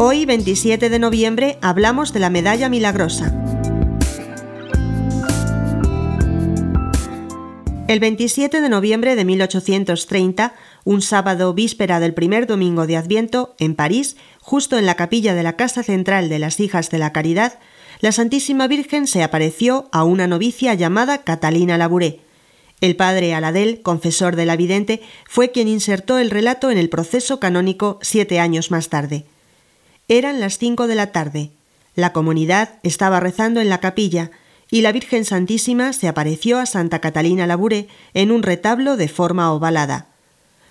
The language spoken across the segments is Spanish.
Hoy, 27 de noviembre, hablamos de la medalla milagrosa. El 27 de noviembre de 1830, un sábado víspera del primer domingo de Adviento, en París, justo en la capilla de la Casa Central de las Hijas de la Caridad, la Santísima Virgen se apareció a una novicia llamada Catalina Labouré. El padre Aladel, confesor de la vidente, fue quien insertó el relato en el proceso canónico siete años más tarde. Eran las cinco de la tarde. La comunidad estaba rezando en la capilla y la Virgen Santísima se apareció a Santa Catalina Labouré en un retablo de forma ovalada.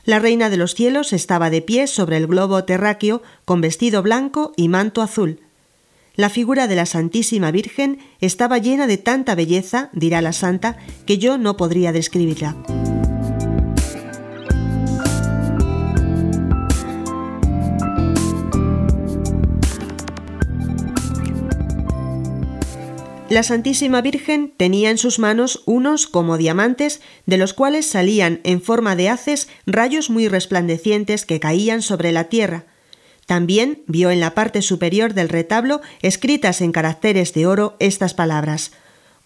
La Reina de los Cielos estaba de pie sobre el globo terráqueo con vestido blanco y manto azul. La figura de la Santísima Virgen estaba llena de tanta belleza, dirá la santa, que yo no podría describirla. La Santísima Virgen tenía en sus manos unos como diamantes, de los cuales salían en forma de haces rayos muy resplandecientes que caían sobre la tierra. También vio en la parte superior del retablo escritas en caracteres de oro estas palabras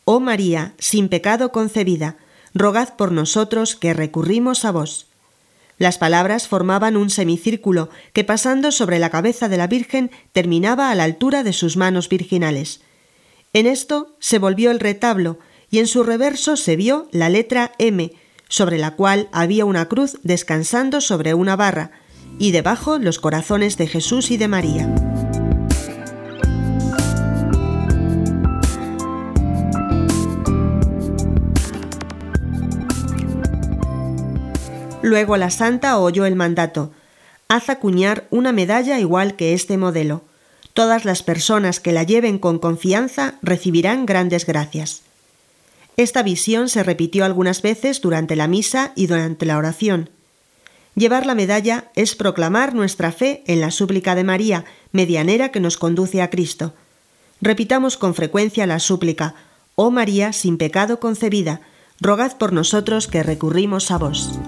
Oh María, sin pecado concebida, rogad por nosotros que recurrimos a vos. Las palabras formaban un semicírculo que pasando sobre la cabeza de la Virgen terminaba a la altura de sus manos virginales. En esto se volvió el retablo y en su reverso se vio la letra M, sobre la cual había una cruz descansando sobre una barra, y debajo los corazones de Jesús y de María. Luego la santa oyó el mandato haz acuñar una medalla igual que este modelo. Todas las personas que la lleven con confianza recibirán grandes gracias. Esta visión se repitió algunas veces durante la misa y durante la oración. Llevar la medalla es proclamar nuestra fe en la súplica de María, medianera que nos conduce a Cristo. Repitamos con frecuencia la súplica, Oh María sin pecado concebida, rogad por nosotros que recurrimos a vos.